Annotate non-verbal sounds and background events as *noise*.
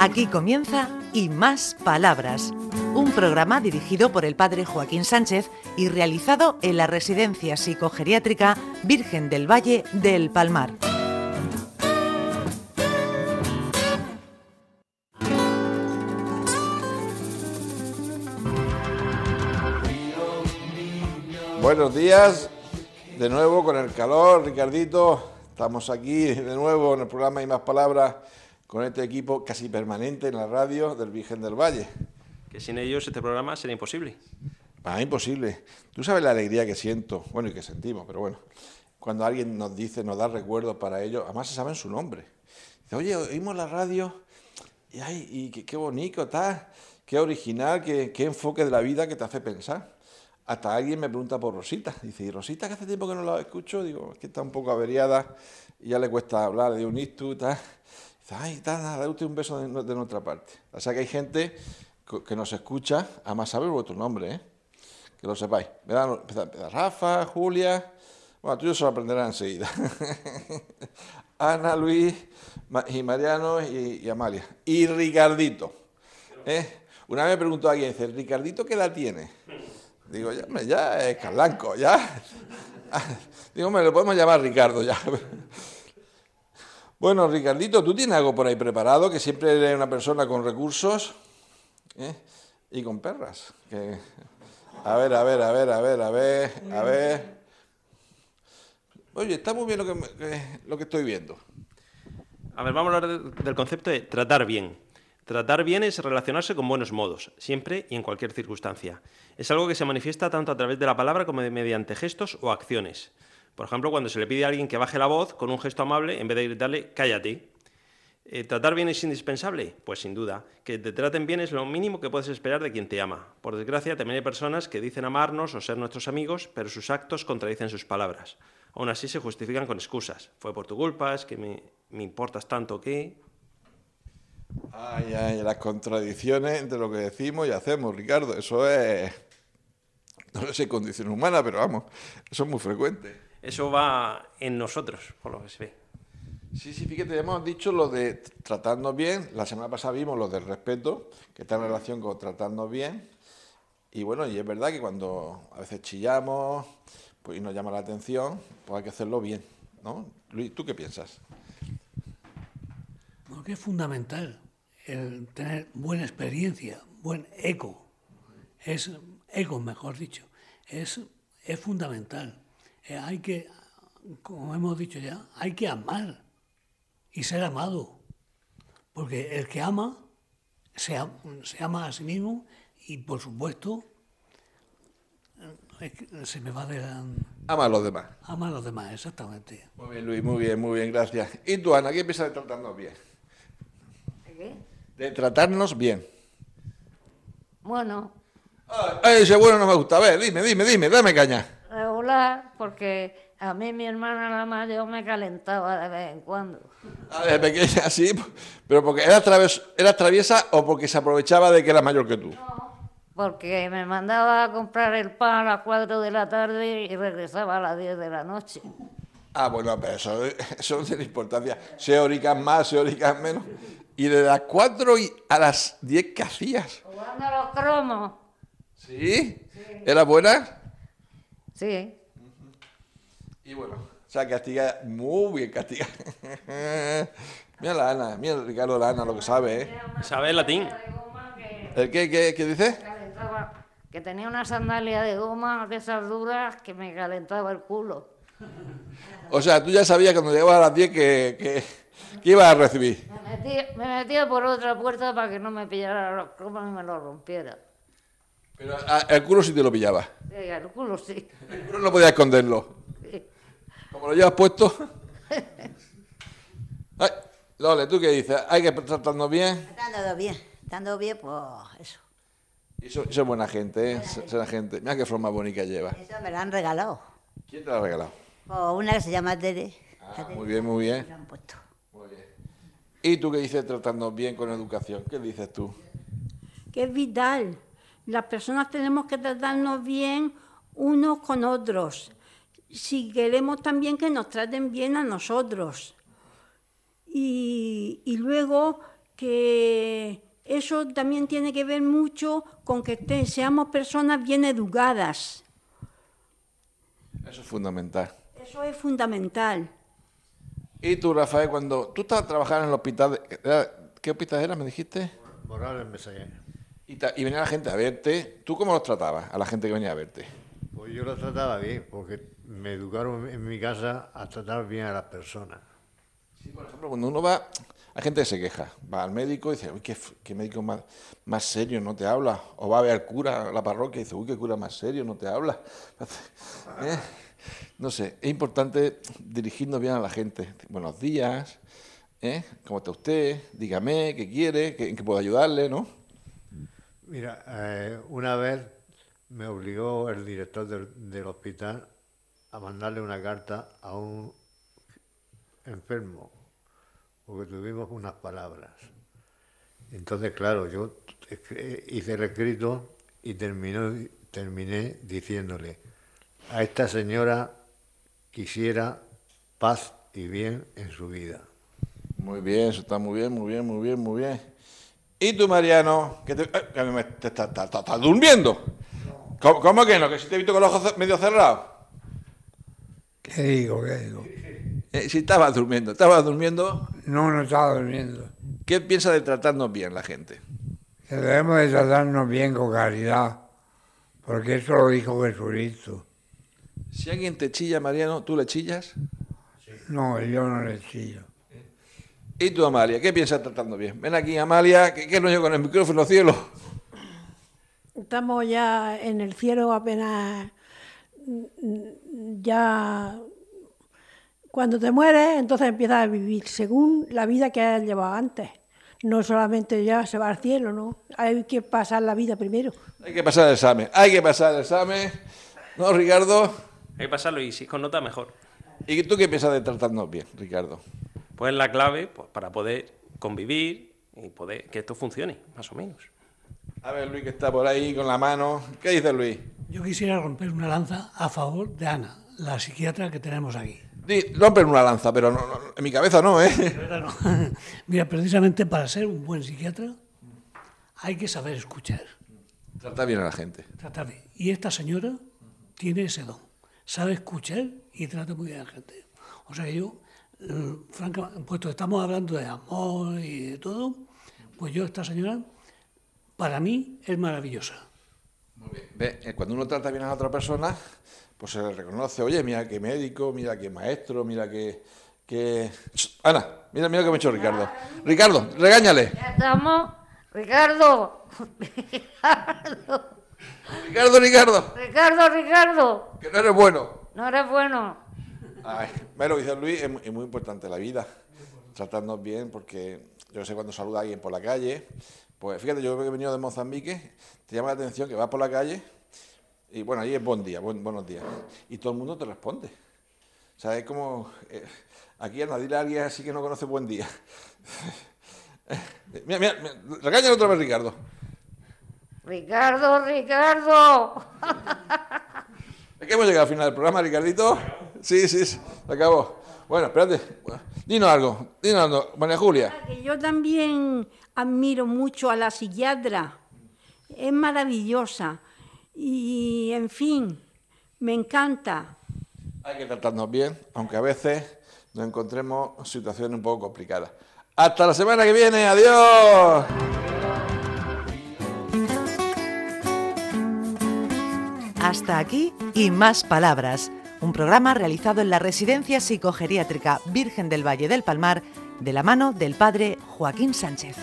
Aquí comienza Y Más Palabras, un programa dirigido por el padre Joaquín Sánchez y realizado en la Residencia Psicogeriátrica Virgen del Valle del Palmar. Buenos días, de nuevo con el calor, Ricardito. Estamos aquí de nuevo en el programa Y Más Palabras con este equipo casi permanente en la radio del Virgen del Valle. Que sin ellos este programa sería imposible. Ah, imposible. Tú sabes la alegría que siento, bueno, y que sentimos, pero bueno, cuando alguien nos dice, nos da recuerdos para ellos, además se saben su nombre. Dice, oye, oímos la radio y, ay, y qué, bonito está, qué original, qué, qué enfoque de la vida que te hace pensar. Hasta alguien me pregunta por Rosita. Dice, ¿y Rosita que hace tiempo que no la escucho? Digo, es que está un poco averiada y ya le cuesta hablar de un ictus y tal. Ay, dale usted un beso de, nuestra parte. O sea que hay gente que nos escucha, además saber vuestro nombre, ¿eh? que lo sepáis. Rafa, Julia, bueno, tú yo se lo aprenderás enseguida. *laughs* Ana, Luis, y Mariano y, Amalia. Y Ricardito. ¿eh? Una vez me preguntó alguien, dice, ¿Ricardito qué edad tiene? Digo, ya, ya es Carlanco, ya. *laughs* Digo, me lo podemos llamar Ricardo ya. *laughs* Bueno, Ricardito, ¿tú tienes algo por ahí preparado? Que siempre eres una persona con recursos ¿eh? y con perras. A ver, a ver, a ver, a ver, a ver, a ver. Oye, está muy bien lo que, lo que estoy viendo. A ver, vamos a hablar del concepto de tratar bien. Tratar bien es relacionarse con buenos modos, siempre y en cualquier circunstancia. Es algo que se manifiesta tanto a través de la palabra como mediante gestos o acciones. Por ejemplo, cuando se le pide a alguien que baje la voz con un gesto amable, en vez de gritarle, cállate. Eh, ¿Tratar bien es indispensable? Pues sin duda. Que te traten bien es lo mínimo que puedes esperar de quien te ama. Por desgracia, también hay personas que dicen amarnos o ser nuestros amigos, pero sus actos contradicen sus palabras. Aún así se justifican con excusas. Fue por tu culpa, es que me, importas tanto que... Ay, ay, las contradicciones entre lo que decimos y hacemos, Ricardo. Eso es... No sé condición humana, pero vamos, eso es muy frecuente. Eso va en nosotros, por lo que se ve. Sí, sí, fíjate, hemos dicho lo de tratarnos bien. La semana pasada vimos lo del respeto, que está en relación con tratarnos bien. Y bueno, y es verdad que cuando a veces chillamos pues, y nos llama la atención, pues hay que hacerlo bien. ¿no? Luis, ¿tú qué piensas? Bueno, que es fundamental el tener buena experiencia, buen eco. Es eco, mejor dicho. Es, es fundamental. Eh, hay que, como hemos dicho ya, hay que amar y ser amado. Porque el que ama se, ama a sí mismo y, por supuesto, se me va de la... Ama a los demás. Ama a los demás, exactamente. Muy bien, Luis, muy bien, muy bien, gracias. ¿Y tú, Ana, qué piensas de tratarnos bien? ¿De qué? De tratarnos bien. Bueno. Ay, ese bueno no me gusta. A ver, dime, dime, dime, dame caña porque a mí mi hermana la mayor me calentaba de vez en cuando. A ver, pequeña, *laughs* sí, pero porque era, era traviesa o porque se aprovechaba de que era mayor que tú. No, porque me mandaba a comprar el pan a las 4 de la tarde y regresaba a las 10 de la noche. Ah, bueno, pero eso, eso no tiene importancia. Se más, se menos. Y de las 4 a las 10, ¿qué hacías? Jugando a los cromos. ¿Sí? sí. ¿Era buena? Sí. Y bueno, o sea, castiga muy bien, castiga. *laughs* mira la Ana, mira Ricardo la Ana, lo que sabe, ¿eh? Sabe el latín. ¿El qué, qué, qué dice? Que tenía una sandalia de goma de esas duras que me calentaba el culo. *laughs* O sea, tú ya sabías cuando llegabas a las 10 que, que, que ibas a recibir. Me metía, por otra puerta para que no me pillara los cromos y me los rompiera. Pero ah, el culo sí te lo pillaba. Sí, el culo sí. El culo no podía esconderlo. Lo llevas puesto. *laughs* Ay, Lole, ¿tú qué dices? ¿Hay que tratarnos bien? Tratando bien. Tratando bien, pues eso. Y eso, es buena gente, ¿eh? Buena gente. Mira qué forma bonita lleva. Eso me lo han regalado. ¿Quién te lo ha regalado? Pues una que se llama Tere. Ah, muy bien, muy bien. han puesto. Muy bien. ¿Y tú qué dices tratarnos bien con educación? ¿Qué dices tú? Que es vital las personas tenemos que tratarnos bien unos con otros. Si queremos también que nos traten bien a nosotros. Y, luego que eso también tiene que ver mucho con que te- seamos personas bien educadas. Eso es fundamental. Eso es fundamental. Y tú, Rafael, cuando tú estabas trabajando en el hospital, ¿qué hospital era, me dijiste? Morales Mesaguer. Y, y venía la gente a verte. ¿Tú cómo los tratabas a la gente que venía a verte? Pues yo lo trataba bien, porque me educaron en mi casa a tratar bien a las personas. Sí, por ejemplo, cuando uno va, hay gente que se queja, va al médico y dice, uy, qué, médico más, más serio, no te habla. O va a ver al cura a la parroquia y dice, uy, qué cura más serio, no te habla. *laughs* ¿Eh? No sé, es importante dirigirnos bien a la gente. Buenos días, ¿eh? ¿cómo está usted? Dígame, ¿qué quiere? ¿Qué- ¿En qué puedo ayudarle? ¿no? Mira, eh, una vez me obligó el director del, del hospital a mandarle una carta a un enfermo, porque tuvimos unas palabras. Entonces, claro, yo hice el escrito y terminó, terminé diciéndole, a esta señora quisiera paz y bien en su vida. Muy bien, eso está muy bien, muy bien, muy bien, muy bien. ¿Y tú, Mariano? ¿Que te, eh, que me- te- te- te- te- ¿Estás durmiendo? ¿Cómo, cómo que no? ¿Que si te he visto con los ojos medio cerrados? ¿Qué digo? ¿Qué digo? Eh, si estabas durmiendo, estabas durmiendo. No, no estaba durmiendo. ¿Qué piensa de tratarnos bien la gente? Que debemos de tratarnos bien con caridad, porque eso lo dijo Jesucristo. Si alguien te chilla, Mariano, ¿tú le chillas? No, yo no le chillo. ¿Y tú, Amalia? ¿Qué piensas de tratarnos bien? Ven aquí, Amalia, que, que no yo con el micrófono, cielo. Estamos ya en el cielo apenas ya cuando te mueres entonces empiezas a vivir según la vida que has llevado antes. No solamente ya se va al cielo, ¿no? Hay que pasar la vida primero. Hay que pasar el examen, hay que pasar el examen. ¿No, Ricardo? Hay que pasarlo y si con nota, mejor. ¿Y tú qué piensas de tratarnos bien, Ricardo? Pues la clave pues, para poder convivir y poder que esto funcione, más o menos. A ver, Luis, que está por ahí con la mano. ¿Qué dice Luis? Yo quisiera romper una lanza a favor de Ana, la psiquiatra que tenemos aquí. Di, rompen una lanza, pero no- no- en mi cabeza no, ¿eh? Verdad no. *laughs* Mira, precisamente para ser un buen psiquiatra hay que saber escuchar, Trata bien a la gente. tratar bien. Y esta señora tiene ese don, sabe escuchar y trata muy bien a la gente. O sea que yo, eh, francamente, puesto que estamos hablando de amor y de todo, pues yo, esta señora, para mí es maravillosa. Ve, eh, cuando uno trata bien a la otra persona, pues se le reconoce, oye, mira qué médico, mira qué maestro, mira qué... Ana, mira, mira lo que me ha hecho Ricardo. Ricardo, regáñale. Ya estamos. Ricardo. Ricardo. *laughs* Ricardo, Ricardo, Ricardo, Ricardo. que no eres bueno. No eres bueno. Ay, ve lo dice Luis, es, es muy importante la vida. Tratarnos bien, porque yo sé cuando saluda a alguien por la calle, pues fíjate, yo que he venido de Mozambique, te llama la atención que vas por la calle y bueno, ahí es buen día, buen- buenos días. Y todo el mundo te responde. O sea, es como, eh, aquí a nadie a alguien así que no conoce buen día. *laughs* mira, mira, mira, regáñale otra vez, Ricardo. Ricardo, Ricardo. *laughs* Es que hemos llegado al final del programa, Ricardito. Sí, sí, sí, se acabó. Bueno, espérate. Dinos algo, dinos algo. María Julia. Que yo también admiro mucho a la psiquiatra. Es maravillosa. Y, en fin, me encanta. Hay que tratarnos bien, aunque a veces nos encontremos situaciones un poco complicadas. Hasta la semana que viene, adiós. Hasta aquí y más palabras. Un programa realizado en la Residencia Psicogeriátrica Virgen del Valle del Palmar de la mano del padre Joaquín Sánchez.